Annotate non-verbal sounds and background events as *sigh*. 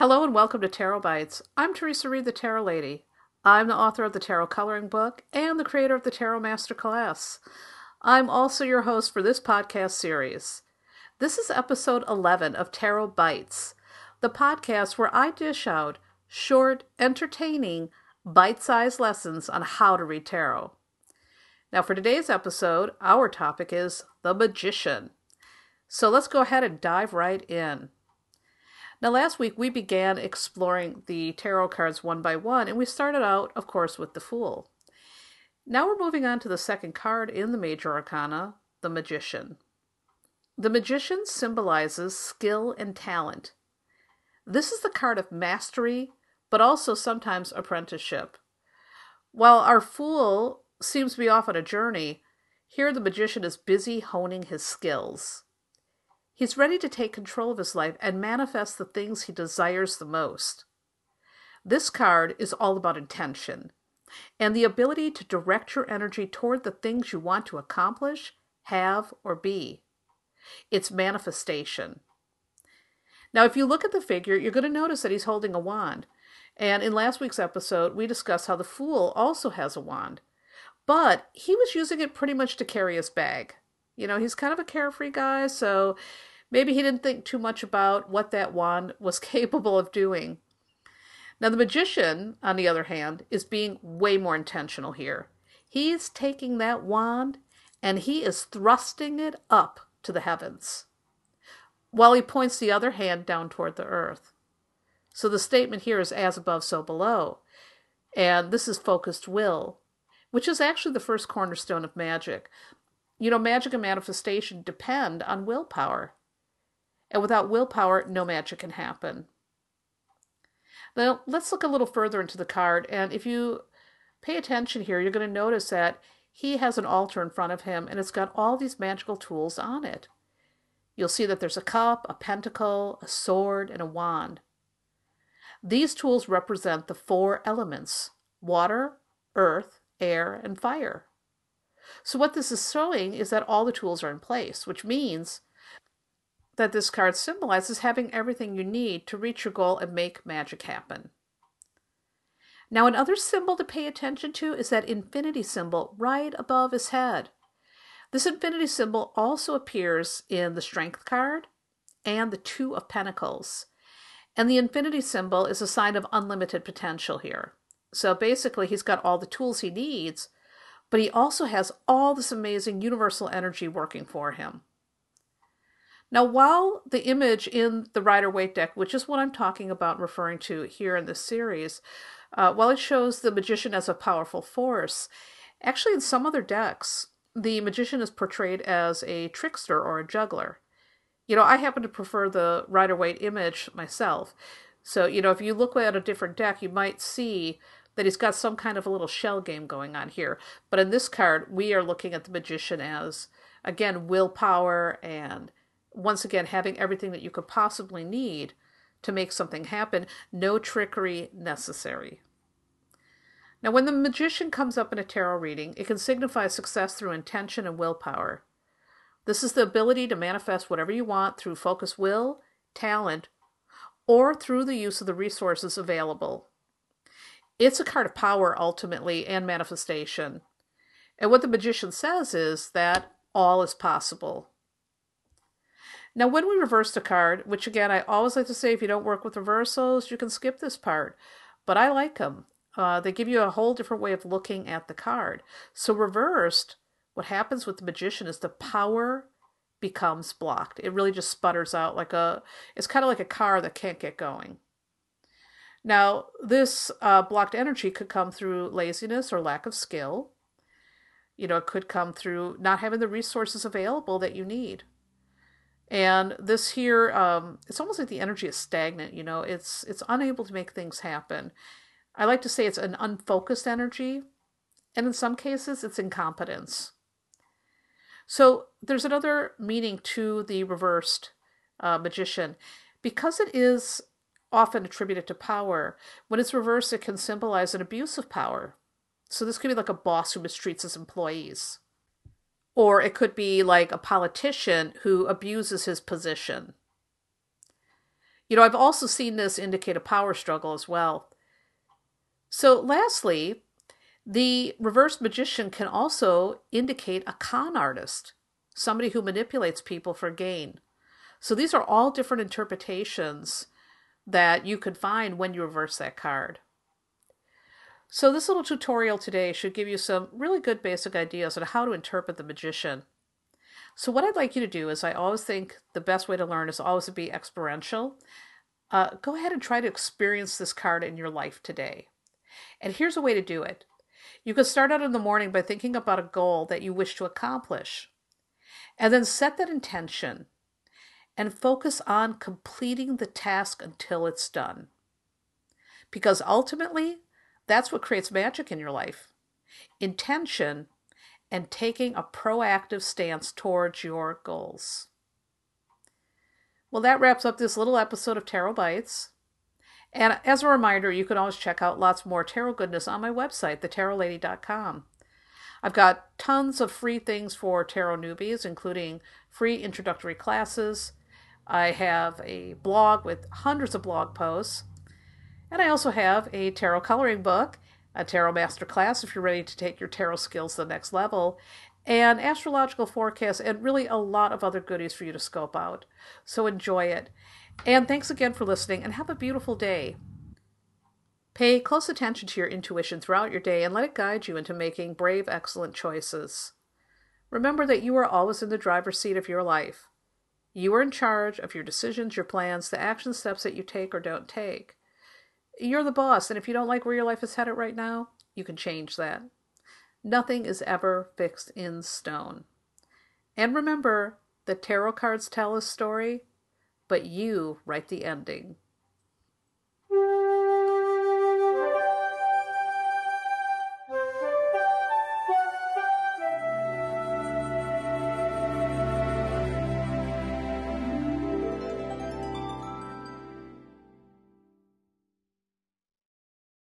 Hello and welcome to Tarot Bites. I'm Theresa Reed, the Tarot Lady. I'm the author of the Tarot Coloring Book and the creator of the Tarot Master Class. I'm also your host for this podcast series. This is episode 11 of Tarot Bites, the podcast where I dish out short, entertaining, bite sized lessons on how to read tarot. Now, for today's episode, our topic is the magician. So let's go ahead and dive right in. Now, last week we began exploring the tarot cards one by one, and we started out, of course, with the Fool. Now we're moving on to the second card in the Major Arcana, the Magician. The Magician symbolizes skill and talent. This is the card of mastery, but also sometimes apprenticeship. While our Fool seems to be off on a journey, here the Magician is busy honing his skills. He's ready to take control of his life and manifest the things he desires the most. This card is all about intention and the ability to direct your energy toward the things you want to accomplish, have, or be. It's manifestation. Now, if you look at the figure, you're going to notice that he's holding a wand. And in last week's episode, we discussed how the Fool also has a wand. But he was using it pretty much to carry his bag. You know, he's kind of a carefree guy, so Maybe he didn't think too much about what that wand *laughs* was capable of doing. Now, the magician, on the other hand, is being way more intentional here. He's taking that wand and he is thrusting it up to the heavens, while he points the other hand down toward the earth. So the statement here is as above, so below. And this is focused will, which is actually the first cornerstone of magic. You know, magic and manifestation depend on willpower. And without willpower, no magic can happen. Now, let's look a little further into the card. And if you pay attention here, you're going to notice that he has an altar in front of him and it's got all these magical tools on it. You'll see that there's a cup, a pentacle, a sword, and a wand. These tools represent the four elements water, earth, air, and fire. So, what this is showing is that all the tools are in place, which means that this card symbolizes having everything you need to reach your goal and make magic happen. Now, another symbol to pay attention to is that infinity symbol right above his head. This infinity symbol also appears in the Strength card and the Two of Pentacles. And the infinity symbol is a sign of unlimited potential here. So basically, he's got all the tools he needs, but he also has all this amazing universal energy working for him. Now, while the image in the Rider Waite deck, which is what I'm talking about referring to here in this series, uh, while it shows the magician as a powerful force, actually in some other decks, the magician is portrayed as a trickster or a juggler. You know, I happen to prefer the Rider Waite image myself. So, you know, if you look at a different deck, you might see that he's got some kind of a little shell game going on here. But in this card, we are looking at the magician as, again, willpower and once again, having everything that you could possibly need to make something happen, no trickery necessary. Now, when the magician comes up in a tarot reading, it can signify success through intention and willpower. This is the ability to manifest whatever you want through focused will, talent, or through the use of the resources available. It's a card of power, ultimately, and manifestation. And what the magician says is that all is possible. Now, when we reverse the card, which again, I always like to say if you don't work with reversals, you can skip this part, but I like them. Uh, they give you a whole different way of looking at the card. So, reversed, what happens with the magician is the power becomes blocked. It really just sputters out like a, it's kind of like a car that can't get going. Now, this uh, blocked energy could come through laziness or lack of skill. You know, it could come through not having the resources available that you need. And this here, um, it's almost like the energy is stagnant. You know, it's it's unable to make things happen. I like to say it's an unfocused energy, and in some cases, it's incompetence. So there's another meaning to the reversed uh, magician, because it is often attributed to power. When it's reversed, it can symbolize an abuse of power. So this could be like a boss who mistreats his employees. Or it could be like a politician who abuses his position. You know, I've also seen this indicate a power struggle as well. So, lastly, the reverse magician can also indicate a con artist, somebody who manipulates people for gain. So, these are all different interpretations that you could find when you reverse that card. So, this little tutorial today should give you some really good basic ideas on how to interpret the magician. So, what I'd like you to do is, I always think the best way to learn is always to be experiential. Uh, go ahead and try to experience this card in your life today. And here's a way to do it you can start out in the morning by thinking about a goal that you wish to accomplish, and then set that intention and focus on completing the task until it's done. Because ultimately, that's what creates magic in your life intention and taking a proactive stance towards your goals. Well, that wraps up this little episode of Tarot Bites. And as a reminder, you can always check out lots more tarot goodness on my website, thetarotlady.com. I've got tons of free things for tarot newbies, including free introductory classes. I have a blog with hundreds of blog posts. And I also have a tarot coloring book, a tarot master class if you're ready to take your tarot skills to the next level, and astrological forecasts, and really a lot of other goodies for you to scope out. So enjoy it. And thanks again for listening, and have a beautiful day. Pay close attention to your intuition throughout your day and let it guide you into making brave, excellent choices. Remember that you are always in the driver's seat of your life. You are in charge of your decisions, your plans, the action steps that you take or don't take. You're the boss, and if you don't like where your life is headed right now, you can change that. Nothing is ever fixed in stone. And remember that tarot cards tell a story, but you write the ending.